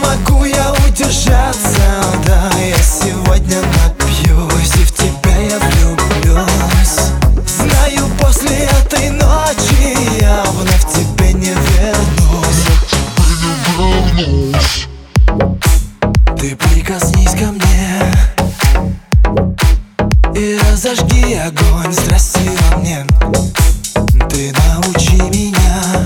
Могу я удержаться, да Я сегодня напьюсь И разожги огонь страсти во мне. Ты научи меня.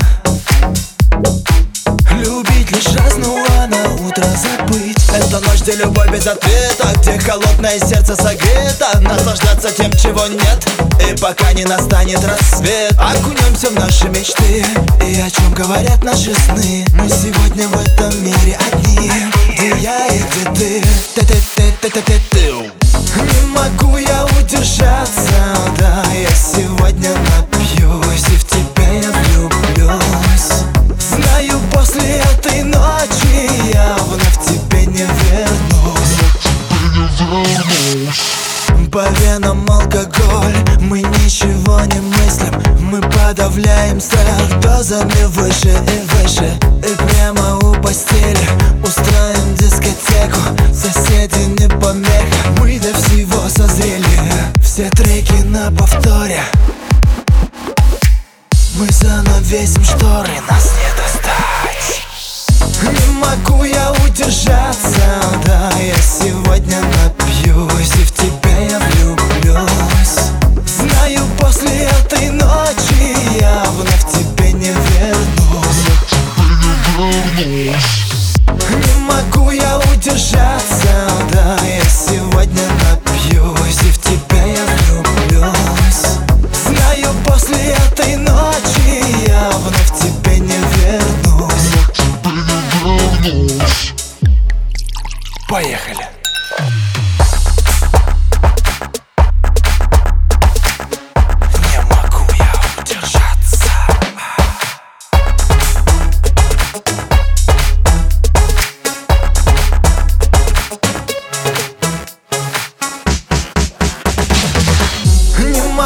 Любить лишь раз, ну а на утро забыть. Это ночь, где любовь без ответа Где холодное сердце согрето. Наслаждаться тем, чего нет И пока не настанет рассвет. Окунемся в наши мечты И о чем говорят наши сны. Мы сегодня в этом мире одни Где я и где ты. Ты-ты-ты-ты-ты-ты Венам алкоголь, мы ничего не мыслим Мы подавляем страх дозами выше и выше. И прямо у постели устроим дискотеку. Соседи не помеха, мы до всего созрели. Все треки на повторе. Мы занавесим шторы, нас не достать. Не могу я удержаться, Не могу я удержаться, да Я сегодня напьюсь в тебя я влюблюсь Знаю, после этой ночи я вновь тебе не вернусь Поехали!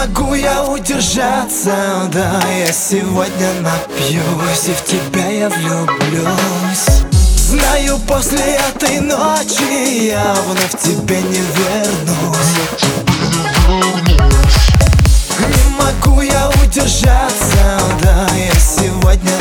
Могу я удержаться, да Я сегодня напьюсь и в тебя я влюблюсь. Знаю, после этой ночи я вновь тебе не вернусь. Не могу я удержаться, да Я сегодня